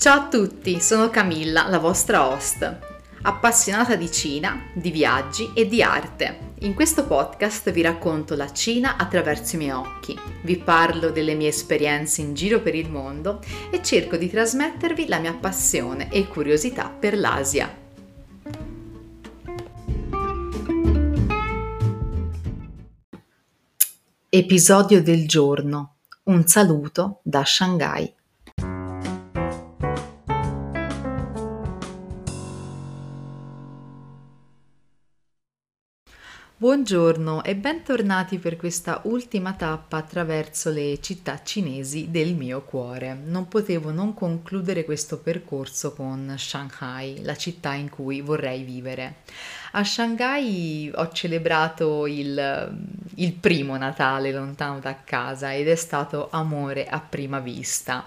Ciao a tutti, sono Camilla, la vostra host, appassionata di Cina, di viaggi e di arte. In questo podcast vi racconto la Cina attraverso i miei occhi, vi parlo delle mie esperienze in giro per il mondo e cerco di trasmettervi la mia passione e curiosità per l'Asia. Episodio del giorno. Un saluto da Shanghai. Buongiorno e bentornati per questa ultima tappa attraverso le città cinesi del mio cuore. Non potevo non concludere questo percorso con Shanghai, la città in cui vorrei vivere. A Shanghai ho celebrato il, il primo Natale lontano da casa ed è stato amore a prima vista.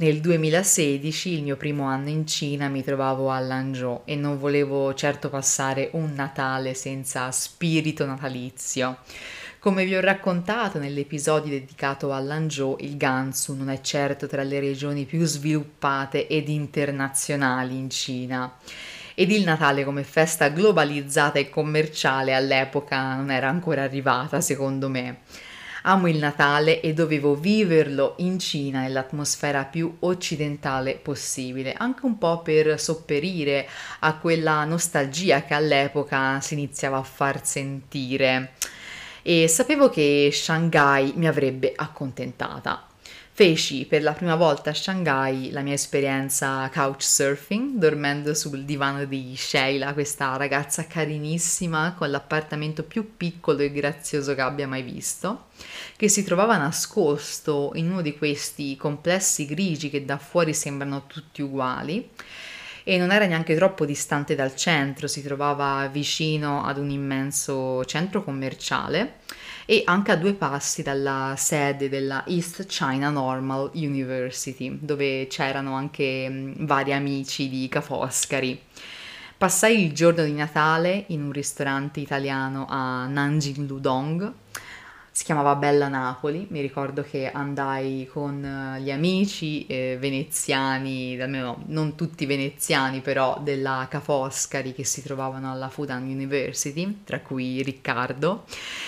Nel 2016, il mio primo anno in Cina, mi trovavo a Lanzhou e non volevo certo passare un Natale senza spirito natalizio. Come vi ho raccontato nell'episodio dedicato a Lanzhou, il Gansu non è certo tra le regioni più sviluppate ed internazionali in Cina. Ed il Natale come festa globalizzata e commerciale all'epoca non era ancora arrivata, secondo me. Amo il Natale e dovevo viverlo in Cina nell'atmosfera più occidentale possibile, anche un po' per sopperire a quella nostalgia che all'epoca si iniziava a far sentire. E sapevo che Shanghai mi avrebbe accontentata. Feci per la prima volta a Shanghai la mia esperienza couchsurfing, dormendo sul divano di Sheila, questa ragazza carinissima con l'appartamento più piccolo e grazioso che abbia mai visto, che si trovava nascosto in uno di questi complessi grigi che da fuori sembrano tutti uguali e non era neanche troppo distante dal centro, si trovava vicino ad un immenso centro commerciale e anche a due passi dalla sede della East China Normal University, dove c'erano anche mh, vari amici di Ca' Foscari. Passai il giorno di Natale in un ristorante italiano a Nanjing Ludong si chiamava Bella Napoli, mi ricordo che andai con eh, gli amici eh, veneziani, almeno non tutti veneziani, però della Ca' Foscari che si trovavano alla Fudan University, tra cui Riccardo,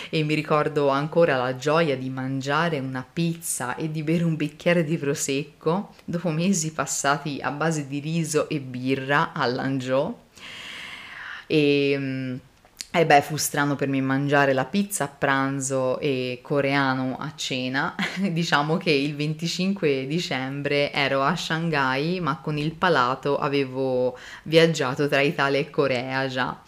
e mi ricordo ancora la gioia di mangiare una pizza e di bere un bicchiere di prosecco dopo mesi passati a base di riso e birra a Lanzhou. E mm, e beh, fu strano per me mangiare la pizza a pranzo e coreano a cena. diciamo che il 25 dicembre ero a Shanghai, ma con il palato avevo viaggiato tra Italia e Corea già.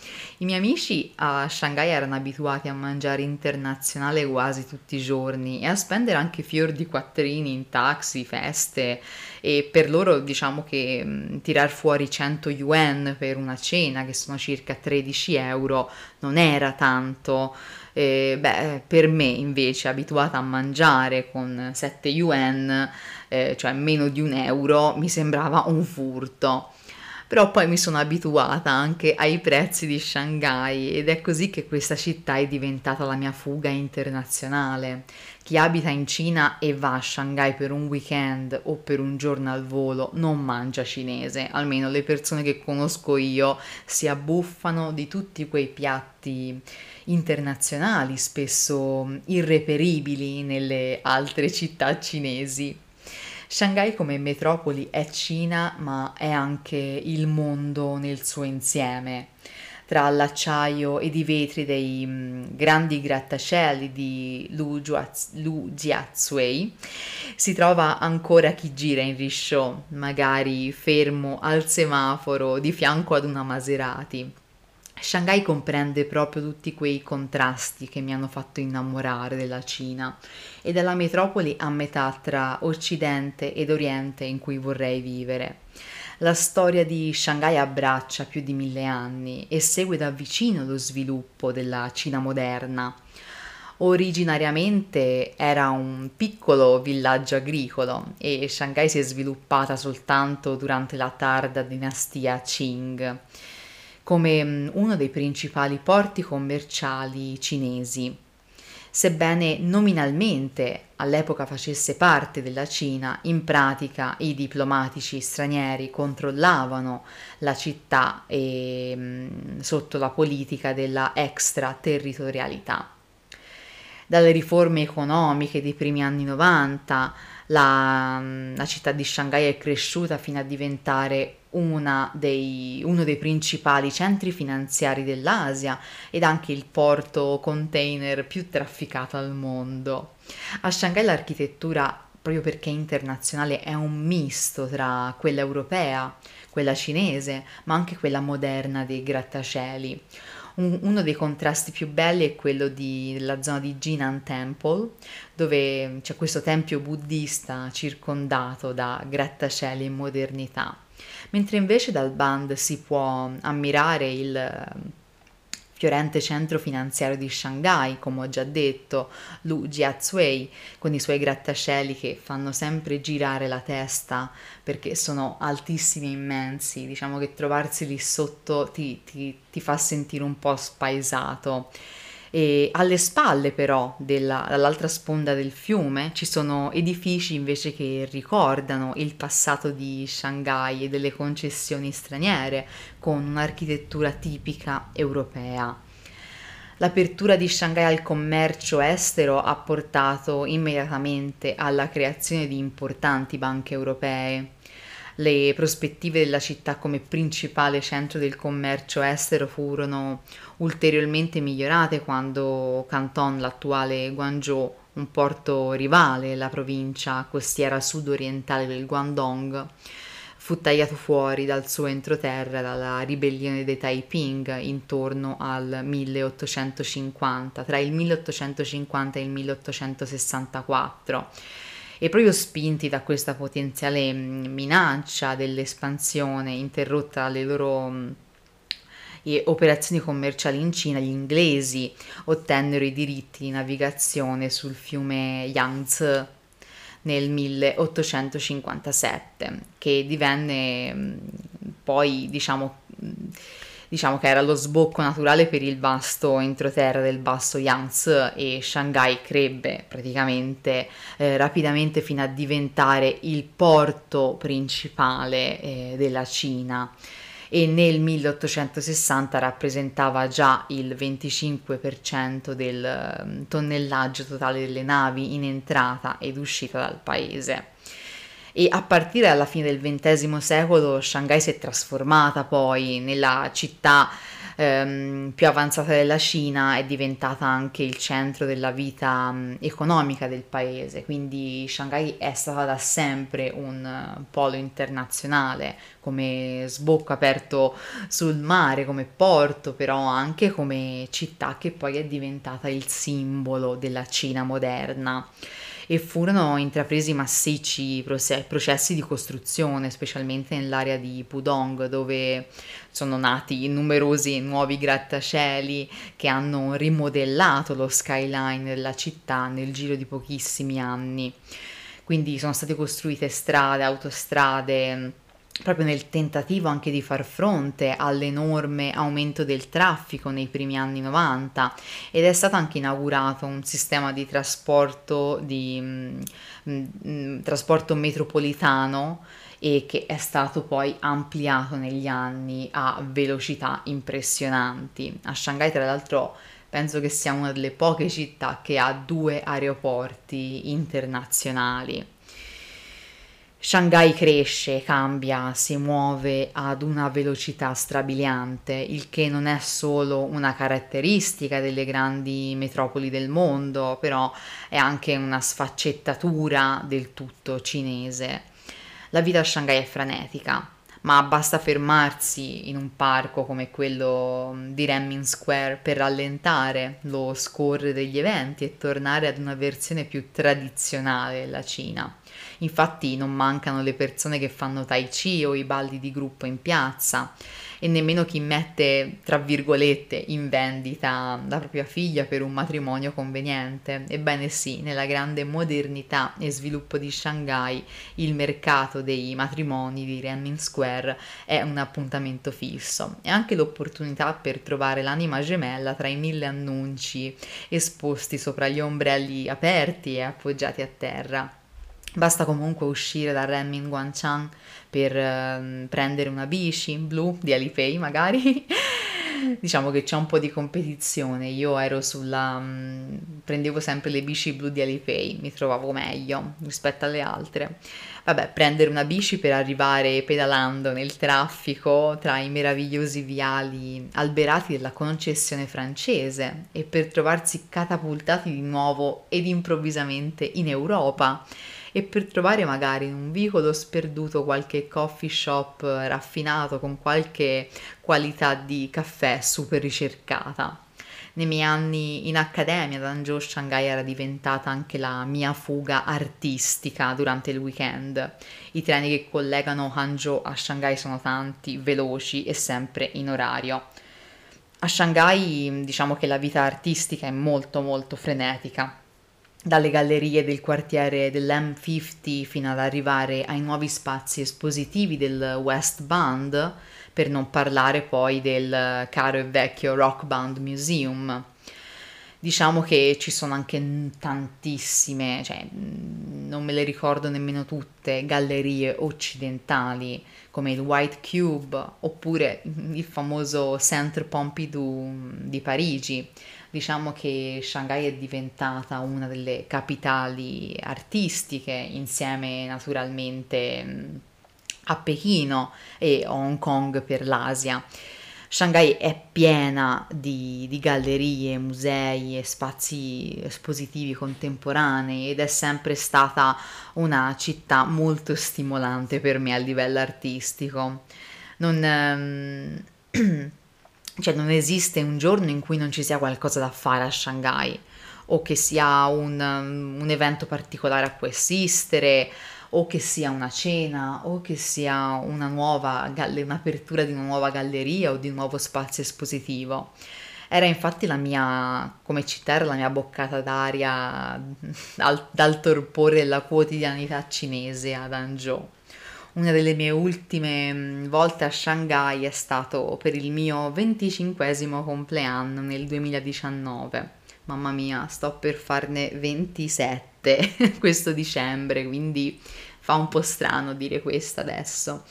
I miei amici a Shanghai erano abituati a mangiare internazionale quasi tutti i giorni e a spendere anche fior di quattrini in taxi, feste e per loro diciamo che mh, tirar fuori 100 yuan per una cena che sono circa 13 euro non era tanto. Eh, beh, per me invece abituata a mangiare con 7 yuan, eh, cioè meno di un euro, mi sembrava un furto però poi mi sono abituata anche ai prezzi di Shanghai ed è così che questa città è diventata la mia fuga internazionale. Chi abita in Cina e va a Shanghai per un weekend o per un giorno al volo non mangia cinese, almeno le persone che conosco io si abbuffano di tutti quei piatti internazionali, spesso irreperibili nelle altre città cinesi. Shanghai come metropoli è Cina, ma è anche il mondo nel suo insieme. Tra l'acciaio ed i vetri dei mh, grandi grattacieli di Lu, Jiaz, Lu Jiazui si trova ancora chi gira in risciò, magari fermo al semaforo di fianco ad una Maserati Shanghai comprende proprio tutti quei contrasti che mi hanno fatto innamorare della Cina e della metropoli a metà tra Occidente ed Oriente in cui vorrei vivere. La storia di Shanghai abbraccia più di mille anni e segue da vicino lo sviluppo della Cina moderna. Originariamente era un piccolo villaggio agricolo e Shanghai si è sviluppata soltanto durante la tarda dinastia Qing come uno dei principali porti commerciali cinesi. Sebbene nominalmente all'epoca facesse parte della Cina, in pratica i diplomatici stranieri controllavano la città e, sotto la politica della extraterritorialità. Dalle riforme economiche dei primi anni 90, la, la città di Shanghai è cresciuta fino a diventare dei, uno dei principali centri finanziari dell'Asia ed anche il porto container più trafficato al mondo. A Shanghai l'architettura, proprio perché internazionale, è un misto tra quella europea, quella cinese, ma anche quella moderna dei grattacieli. Un, uno dei contrasti più belli è quello della zona di Jinan Temple, dove c'è questo tempio buddista circondato da grattacieli e modernità. Mentre invece dal band si può ammirare il fiorente centro finanziario di Shanghai, come ho già detto, Lu Jiazui, con i suoi grattacieli che fanno sempre girare la testa perché sono altissimi e immensi, diciamo che trovarsi lì sotto ti, ti, ti fa sentire un po' spaesato. E alle spalle però, della, dall'altra sponda del fiume, ci sono edifici invece che ricordano il passato di Shanghai e delle concessioni straniere, con un'architettura tipica europea. L'apertura di Shanghai al commercio estero ha portato immediatamente alla creazione di importanti banche europee. Le prospettive della città come principale centro del commercio estero furono ulteriormente migliorate quando Canton, l'attuale Guangzhou, un porto rivale, la provincia costiera sud-orientale del Guangdong, fu tagliato fuori dal suo entroterra dalla ribellione dei Taiping intorno al 1850, tra il 1850 e il 1864 e proprio spinti da questa potenziale mm, minaccia dell'espansione interrotta dalle loro mm, operazioni commerciali in Cina, gli inglesi ottennero i diritti di navigazione sul fiume Yangtze nel 1857, che divenne mm, poi, diciamo, diciamo che era lo sbocco naturale per il vasto entroterra del basso Yangtze e Shanghai crebbe praticamente eh, rapidamente fino a diventare il porto principale eh, della Cina. E nel 1860 rappresentava già il 25% del mm, tonnellaggio totale delle navi in entrata ed uscita dal paese e a partire dalla fine del XX secolo Shanghai si è trasformata poi nella città ehm, più avanzata della Cina, è diventata anche il centro della vita um, economica del paese, quindi Shanghai è stata da sempre un uh, polo internazionale come sbocco aperto sul mare, come porto, però anche come città che poi è diventata il simbolo della Cina moderna e furono intrapresi massicci processi di costruzione, specialmente nell'area di Pudong, dove sono nati numerosi nuovi grattacieli che hanno rimodellato lo skyline della città nel giro di pochissimi anni. Quindi sono state costruite strade, autostrade, proprio nel tentativo anche di far fronte all'enorme aumento del traffico nei primi anni 90 ed è stato anche inaugurato un sistema di trasporto, di, mh, mm, mh, mm, trasporto metropolitano e che è stato poi ampliato negli anni a velocità impressionanti. A Shanghai tra l'altro penso che sia una delle poche città che ha due aeroporti internazionali Shanghai cresce, cambia, si muove ad una velocità strabiliante, il che non è solo una caratteristica delle grandi metropoli del mondo, però è anche una sfaccettatura del tutto cinese. La vita a Shanghai è frenetica, ma basta fermarsi in un parco come quello di Renmin Square per rallentare lo scorrere degli eventi e tornare ad una versione più tradizionale della Cina. Infatti non mancano le persone che fanno tai chi o i balli di gruppo in piazza e nemmeno chi mette, tra virgolette, in vendita la propria figlia per un matrimonio conveniente. Ebbene sì, nella grande modernità e sviluppo di Shanghai il mercato dei matrimoni di Renmin Square è un appuntamento fisso e anche l'opportunità per trovare l'anima gemella tra i mille annunci esposti sopra gli ombrelli aperti e appoggiati a terra. Basta comunque uscire da Renmin Guangchang per uh, prendere una bici blu di Alipay magari. diciamo che c'è un po' di competizione. Io ero sulla. Mh, prendevo sempre le bici blu di Alipay, mi trovavo meglio rispetto alle altre. Vabbè, prendere una bici per arrivare pedalando nel traffico tra i meravigliosi viali alberati della concessione francese e per trovarsi catapultati di nuovo ed improvvisamente in Europa e per trovare magari in un vicolo sperduto qualche coffee shop raffinato con qualche qualità di caffè super ricercata. Nei miei anni in accademia ad Hangzhou, Shanghai era diventata anche la mia fuga artistica durante il weekend. I treni che collegano Hangzhou a Shanghai sono tanti, veloci e sempre in orario. A Shanghai diciamo che la vita artistica è molto molto frenetica dalle gallerie del quartiere dell'M50 fino ad arrivare ai nuovi spazi espositivi del West Band, per non parlare poi del caro e vecchio Rock Band Museum. Diciamo che ci sono anche tantissime, cioè non me le ricordo nemmeno tutte, gallerie occidentali come il White Cube oppure il famoso Centre Pompidou di Parigi diciamo che Shanghai è diventata una delle capitali artistiche insieme naturalmente a Pechino e Hong Kong per l'Asia. Shanghai è piena di, di, gallerie, musei e spazi espositivi contemporanei ed è sempre stata una città molto stimolante per me a livello artistico. Non, um, Cioè non esiste un giorno in cui non ci sia qualcosa da fare a Shanghai o che sia un, un evento particolare a cui assistere o che sia una cena o che sia una nuova un'apertura di una nuova galleria o di un nuovo spazio espositivo. Era infatti la mia, come città, era la mia boccata d'aria dal, dal torpore della quotidianità cinese ad Hangzhou una delle mie ultime volte a Shanghai è stato per il mio 25 compleanno nel 2019. Mamma mia, sto per farne 27 questo dicembre, quindi fa un po' strano dire questo adesso.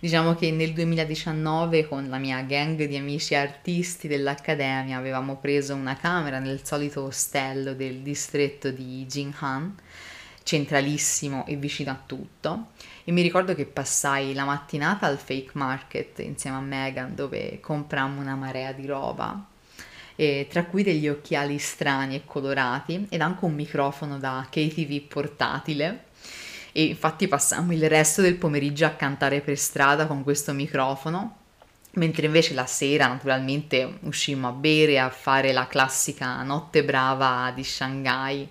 Diciamo che nel 2019 con la mia gang di amici artisti dell'Accademia avevamo preso una camera nel solito ostello del distretto di Jinghan, centralissimo e vicino a tutto e mi ricordo che passai la mattinata al fake market insieme a Megan dove comprammo una marea di roba, tra cui degli occhiali strani e colorati ed anche un microfono da KTV portatile. E infatti passammo il resto del pomeriggio a cantare per strada con questo microfono, mentre invece la sera naturalmente uscimmo a bere, a fare la classica notte brava di Shanghai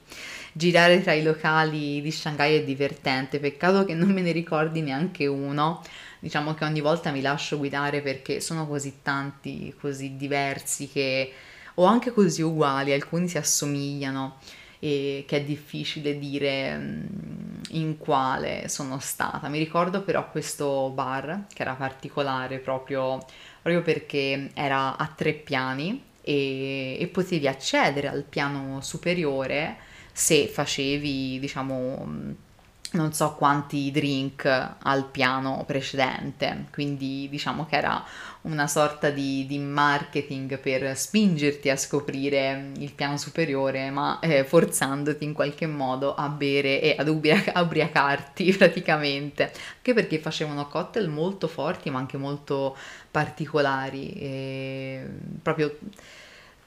girare tra i locali di Shanghai è divertente, peccato che non me ne ricordi neanche uno. Diciamo che ogni volta mi lascio guidare perché sono così tanti, così diversi che o anche così uguali, alcuni si assomigliano e che è difficile dire mm, in quale sono stata. Mi ricordo però questo bar che era particolare proprio, proprio perché era a tre piani e, e potevi accedere al piano superiore se facevi, diciamo, non so quanti drink al piano precedente, quindi diciamo che era una sorta di, di marketing per spingerti a scoprire il piano superiore, ma eh, forzandoti in qualche modo a bere e ad ubriac- ubriacarti praticamente, anche perché facevano cocktail molto forti ma anche molto particolari, e proprio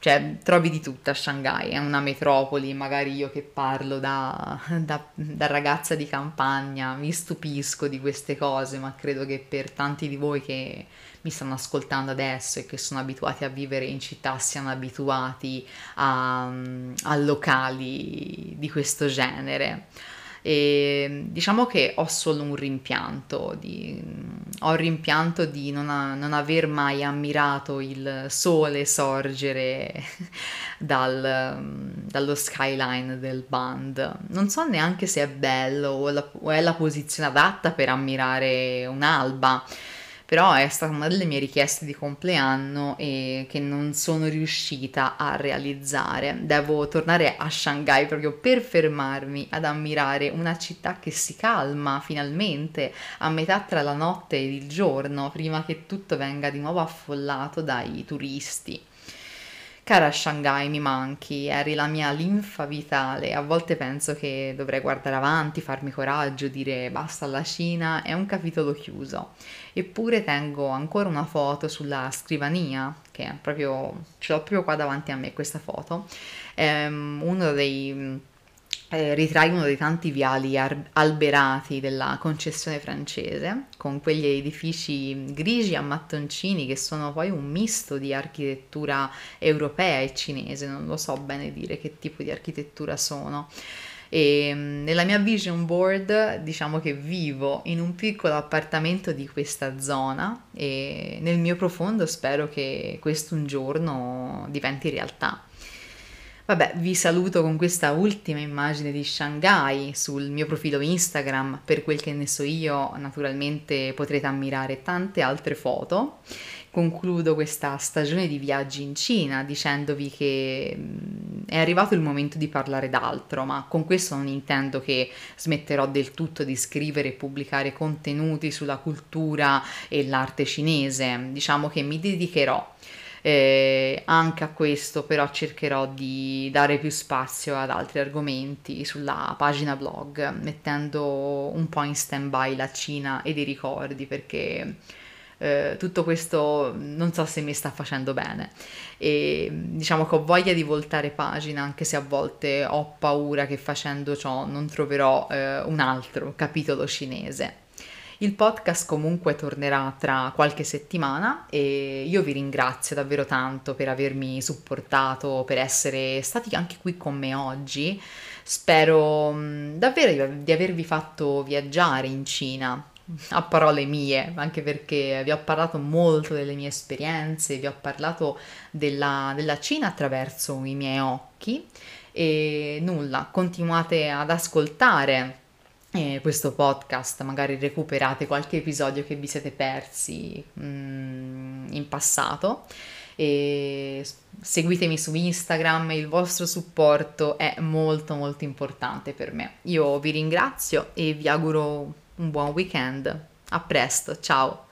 cioè trovi di tutto a Shanghai, è una metropoli, magari io che parlo da, da, da, ragazza di campagna mi stupisco di queste cose, ma credo che per tanti di voi che mi stanno ascoltando adesso e che sono abituati a vivere in città siano abituati a, a locali di questo genere. E diciamo che ho solo un rimpianto, di, ho il rimpianto di non, a, non, aver mai ammirato il sole sorgere dal, dallo skyline del band. Non so neanche se è bello o, la, o è la posizione adatta per ammirare un'alba però è stata una delle mie richieste di compleanno e che non sono riuscita a realizzare. Devo tornare a Shanghai proprio per fermarmi ad ammirare una città che si calma finalmente a metà tra la notte ed il giorno, prima che tutto venga di nuovo affollato dai turisti. Cara Shanghai, mi manchi, eri la mia linfa vitale. A volte penso che dovrei guardare avanti, farmi coraggio, dire basta alla Cina, è un capitolo chiuso. Eppure tengo ancora una foto sulla scrivania, che è proprio, ce l'ho proprio qua davanti a me questa foto. È uno dei eh, ritrae uno dei tanti viali ar- alberati della concessione francese, con quegli edifici grigi a mattoncini che sono poi un misto di architettura europea e cinese, non lo so bene dire che tipo di architettura sono. E mm, nella mia vision board diciamo che vivo in un piccolo appartamento di questa zona e nel mio profondo spero che questo un giorno diventi realtà. Vabbè, vi saluto con questa ultima immagine di Shanghai sul mio profilo Instagram, per quel che ne so io, naturalmente potrete ammirare tante altre foto. Concludo questa stagione di viaggi in Cina dicendovi che mm, è arrivato il momento di parlare d'altro, ma con questo non intendo che smetterò del tutto di scrivere e pubblicare contenuti sulla cultura e l'arte cinese. Diciamo che mi dedicherò eh, anche a questo però cercherò di dare più spazio ad altri argomenti sulla pagina blog, mettendo un po' in stand by la Cina e i ricordi perché eh, tutto questo non so se mi sta facendo bene e diciamo che ho voglia di voltare pagina anche se a volte ho paura che facendo ciò non troverò eh, un altro capitolo cinese. Il podcast comunque tornerà tra qualche settimana e io vi ringrazio davvero tanto per avermi supportato, per essere stati anche qui con me oggi. Spero davvero di avervi fatto viaggiare in Cina, a parole mie, anche perché vi ho parlato molto delle mie esperienze, vi ho parlato della, della Cina attraverso i miei occhi e nulla, continuate ad ascoltare eh, questo podcast, magari recuperate qualche episodio che vi siete persi mm, in passato e seguitemi su Instagram, il vostro supporto è molto molto importante per me. Io vi ringrazio e vi auguro un buon weekend. A presto, ciao!